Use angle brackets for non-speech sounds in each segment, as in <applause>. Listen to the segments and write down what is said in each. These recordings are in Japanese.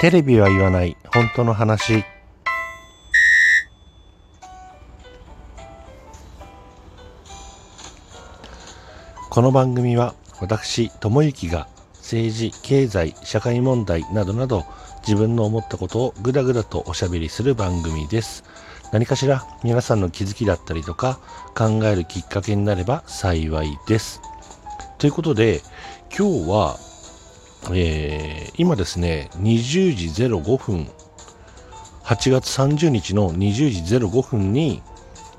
テレビは言わない。本当の話。この番組は私智之が政治経済社会問題などなど自分の思ったことをぐだぐだとおしゃべりする番組です。何かしら皆さんの気づきだったりとか考えるきっかけになれば幸いです。ということで今日はえー、今ですね、20時05分、8月30日の20時05分に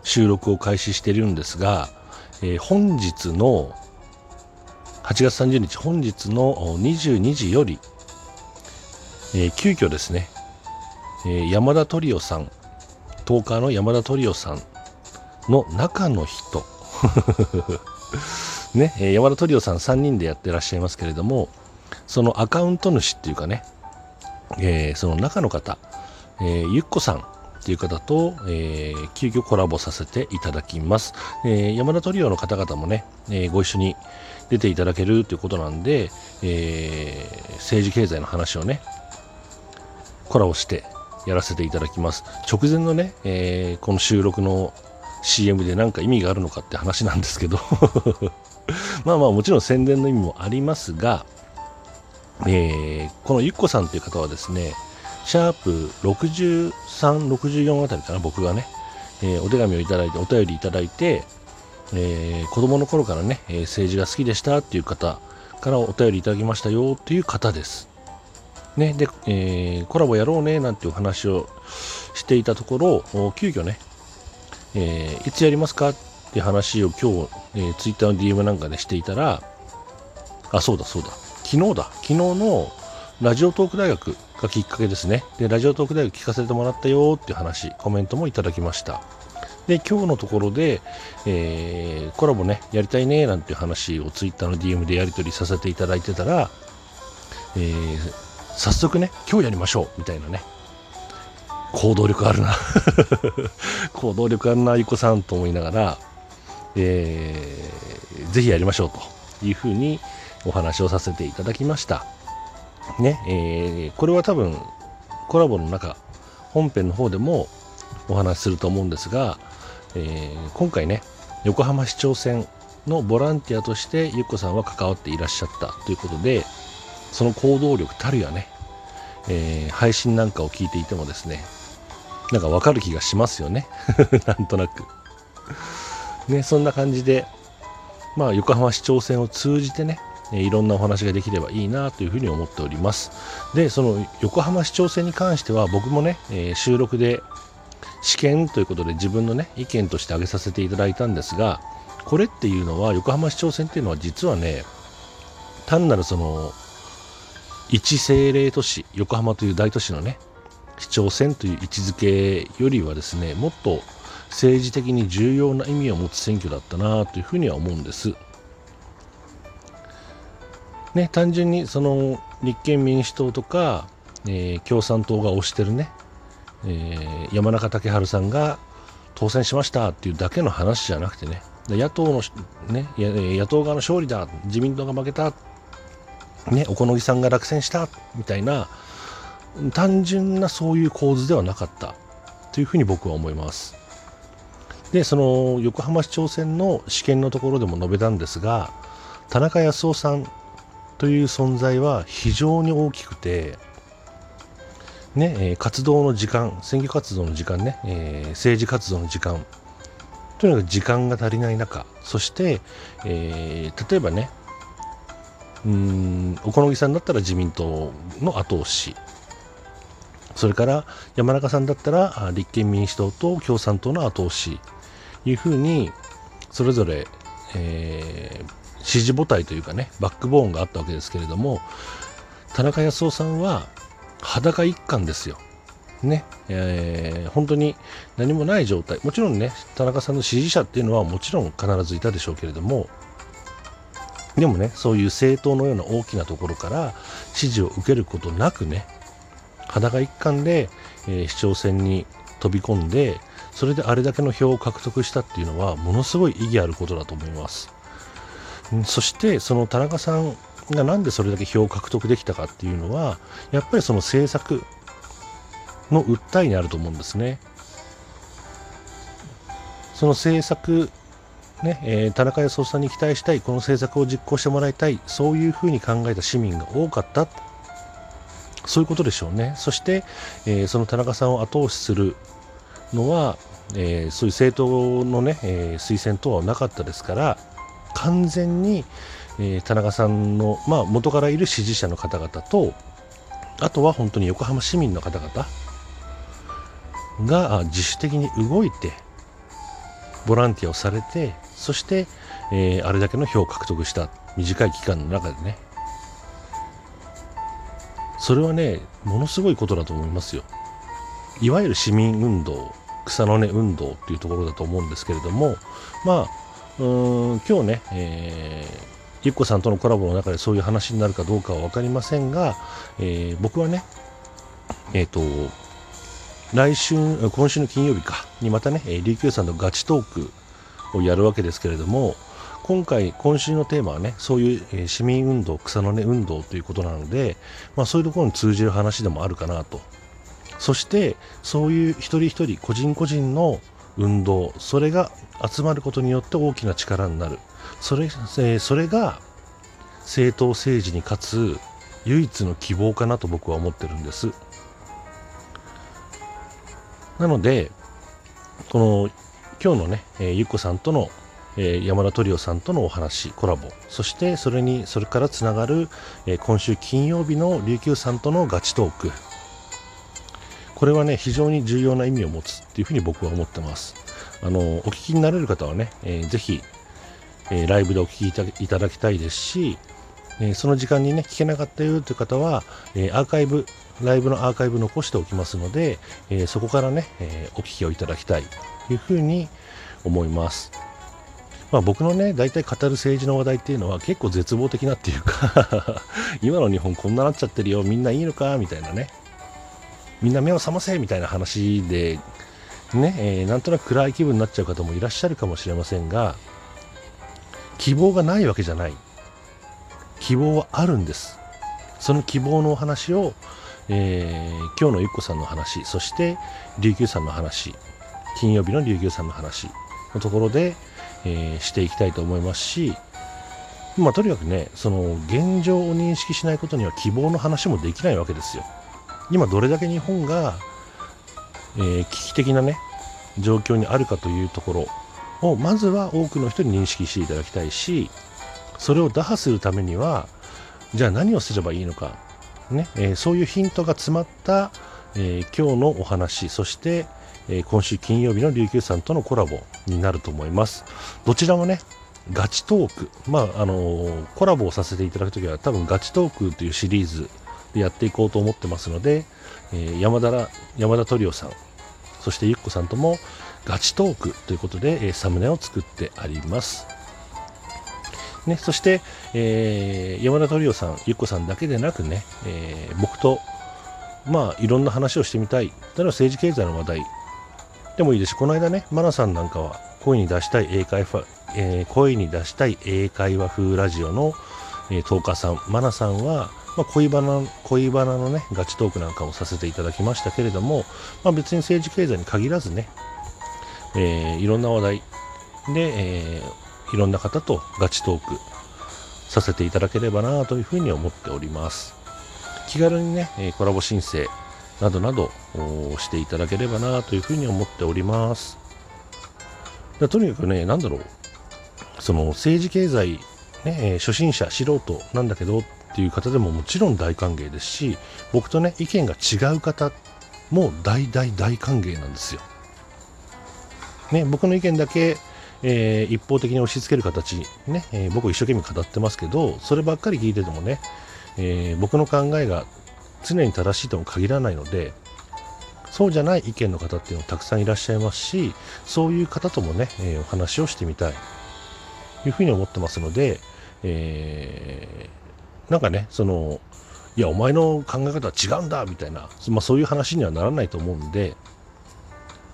収録を開始しているんですが、えー、本日の8月30日、本日の22時より、えー、急遽ですね、えー、山田トリオさん、10日の山田トリオさんの中の人 <laughs> ね、山田トリオさん3人でやってらっしゃいますけれども、そのアカウント主っていうかね、えー、その中の方、えー、ゆっこさんっていう方と、えー、急遽コラボさせていただきます。えー、山田トリオの方々もね、えー、ご一緒に出ていただけるということなんで、えー、政治経済の話をね、コラボしてやらせていただきます。直前のね、えー、この収録の CM で何か意味があるのかって話なんですけど <laughs> まあまあもちろん宣伝の意味もありますが、えー、このゆっこさんという方はですね、シャープ63、64あたりかな、僕がね、えー、お手紙をいただいて、お便りいただいて、えー、子供の頃からね、えー、政治が好きでしたっていう方からお便りいただきましたよという方です。ね、で、えー、コラボやろうねなんていう話をしていたところ、急遽ね、えー、いつやりますかって話を今日、えー、ツイッターの DM なんかでしていたら、あ、そうだそうだ。昨日だ、昨日のラジオトーク大学がきっかけですね。で、ラジオトーク大学聞かせてもらったよっていう話、コメントもいただきました。で、今日のところで、えー、コラボね、やりたいね、なんていう話をツイッターの DM でやり取りさせていただいてたら、えー、早速ね、今日やりましょう、みたいなね。行動力あるな <laughs> 行動力あるな、ゆこさんと思いながら、えー、ぜひやりましょうというふうに、お話をさせていただきました。ね、えー、これは多分コラボの中、本編の方でもお話しすると思うんですが、えー、今回ね、横浜市長選のボランティアとしてゆっこさんは関わっていらっしゃったということで、その行動力たるやね、えー、配信なんかを聞いていてもですね、なんかわかる気がしますよね。<laughs> なんとなく。ね、そんな感じで、まあ、横浜市長選を通じてね、えいろんなお話ができればいいなというふうに思っておりますでその横浜市長選に関しては僕もね、え、収録で試験ということで自分のね意見として挙げさせていただいたんですがこれっていうのは横浜市長選っていうのは実はね単なるその一政令都市横浜という大都市のね市長選という位置づけよりはですねもっと政治的に重要な意味を持つ選挙だったなというふうには思うんです。ね、単純にその立憲民主党とか、えー、共産党が推してるね、えー、山中竹春さんが当選しましたっていうだけの話じゃなくてね野党の、ね、野党側の勝利だ自民党が負けた、ね、小此木さんが落選したみたいな単純なそういう構図ではなかったというふうに僕は思います。でその横浜市長選の試験のところでも述べたんですが田中康夫さんという存在は非常に大きくて、ね、え活動の時間、選挙活動の時間ね、えー、政治活動の時間、とにかく時間が足りない中、そして、えー、例えばね、うん、小此木さんだったら自民党の後押し、それから山中さんだったら立憲民主党と共産党の後押し、いうふうに、それぞれ、えー、支持母体というかねバックボーンがあったわけですけれども田中康夫さんは裸一貫ですよ。ね、えー、本当に何もない状態もちろんね田中さんの支持者っていうのはもちろん必ずいたでしょうけれどもでもねそういう政党のような大きなところから支持を受けることなくね裸一貫で、えー、市長選に飛び込んでそれであれだけの票を獲得したっていうのはものすごい意義あることだと思います。そしてその田中さんがなんでそれだけ票を獲得できたかっていうのはやっぱりその政策の訴えにあると思うんですね。その政策ねえー、田中康夫さんに期待したい、この政策を実行してもらいたい、そういうふうに考えた市民が多かった、そういうことでしょうね。そして、えー、その田中さんを後押しするのは、えー、そういう政党のね、え推薦等はなかったですから、完全に、え田中さんの、まあ、元からいる支持者の方々と、あとは本当に横浜市民の方々が自主的に動いて、ボランティアをされて、そして、えー、あれだけの票を獲得した短い期間の中でね、それはね、ものすごいことだと思いますよ。いわゆる市民運動、草の根運動っていうところだと思うんですけれども、まあ、うん今日ね、えー、ゆっこさんとのコラボの中でそういう話になるかどうかは分かりませんが、えー、僕はね、えっ、ー、と、来週、今週の金曜日か、にまたね、琉球さんのガチトークをやるわけですけれども、今回、今週のテーマはね、そういう、市民運動、草の根運動ということなので、まあ、そういうところに通じる話でもあるかなと。そして、そういう一人一人、個人個人の運動、それが集まることによって大きな力になる。それ、えー、それが政党政治に勝つ唯一の希望かなと僕は思ってるんです。なので、この今日のね、えー、ゆっこさんとの、えー、山田トリオさんとのお話、コラボ、そしてそれに、それからつながる、えー、今週金曜日の琉球さんとのガチトーク。これはね、非常に重要な意味を持つっていうふうに僕は思ってます。あの、お聞きになれる方はね、えー、ぜひ、えライブでお聞きいただきたいですし、えその時間にね、聞けなかったよという方は、えアーカイブ、ライブのアーカイブ残しておきますので、えそこからね、えお聞きをいただきたいというふうに思います。まあ、僕のね、大体語る政治の話題っていうのは結構絶望的なっていうか <laughs> 今の日本こんななっちゃってるよ、みんないいのかみたいなね、みんな目を覚ませみたいな話で、ね、えー、なんとなく暗い気分になっちゃう方もいらっしゃるかもしれませんが、希望がないわけじゃない。希望はあるんです。その希望のお話を、えー、今日のゆっこさんの話、そして琉球さんの話、金曜日の琉球さんの話のところで、えー、していきたいと思いますし、まあ、とにかくね、その現状を認識しないことには希望の話もできないわけですよ。今どれだけ日本が、えー、危機的なね、状況にあるかというところを、まずは多くの人に認識していただきたいし、それを打破するためには、じゃあ何をすればいいのか、ねえー、そういうヒントが詰まった、えー、今日のお話、そして、えー、今週金曜日の琉球さんとのコラボになると思います。どちらもね、ガチトーク、まあ、あの、コラボをさせていただくときは多分ガチトークというシリーズでやっていこうと思ってますので、えー、山田山田トリオさん、そしてゆっこさんともガチトークということで、えサムネを作ってあります。ね、そして、えー、山田トリオさん、ゆっこさんだけでなくね、えー、僕と、まあ、いろんな話をしてみたい。例えば政治経済の話題、でもいいですし、この間ね、マナさんなんかは、声に出したい英会話、えー、声に出したい英会話風ラジオの、えー、トーカーさん、マナさんは、まあ、恋バナ、恋バナのね、ガチトークなんかもさせていただきましたけれども、まあ、別に政治経済に限らずね、えー、いろんな話題で、えー、いろんな方とガチトークさせていただければなというふうに思っております。気軽にね、コラボ申請、などなどしていただければなというふうに思っております。とにかくね、なんだろう、その政治経済、ね、初心者、素人なんだけどっっていう方でももちろん大歓迎ですし、僕とね、意見が違う方も大大大歓迎なんですよ。ね、僕の意見だけ、えー、一方的に押し付ける形、ね、えー、僕一生懸命語ってますけど、そればっかり聞いててもね、えー、僕の考えが常に正しいとも限らないのでそうじゃない意見の方っていうのもたくさんいらっしゃいますしそういう方ともね、えー、お話をしてみたいというふうに思ってますので、えー、なんかねそのいやお前の考え方は違うんだみたいな、まあ、そういう話にはならないと思うんで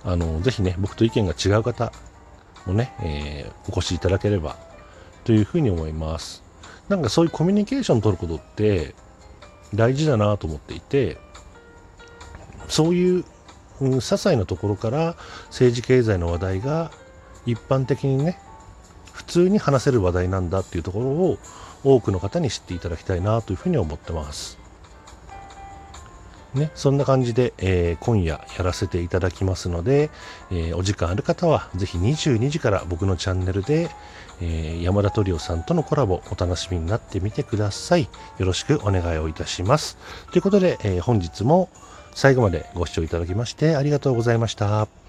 あのぜひね僕と意見が違う方もね、えー、お越しいただければというふうに思います。なんかそういうコミュニケーションを取ることって大事だなと思っていてそういう、うん、些細なところから政治経済の話題が一般的にね普通に話せる話題なんだっていうところを多くの方に知っていただきたいなというふうに思ってます。ね、そんな感じで、えー、今夜やらせていただきますので、えー、お時間ある方はぜひ22時から僕のチャンネルで、えー、山田トリオさんとのコラボお楽しみになってみてください。よろしくお願いをいたします。ということで、え本日も最後までご視聴いただきましてありがとうございました。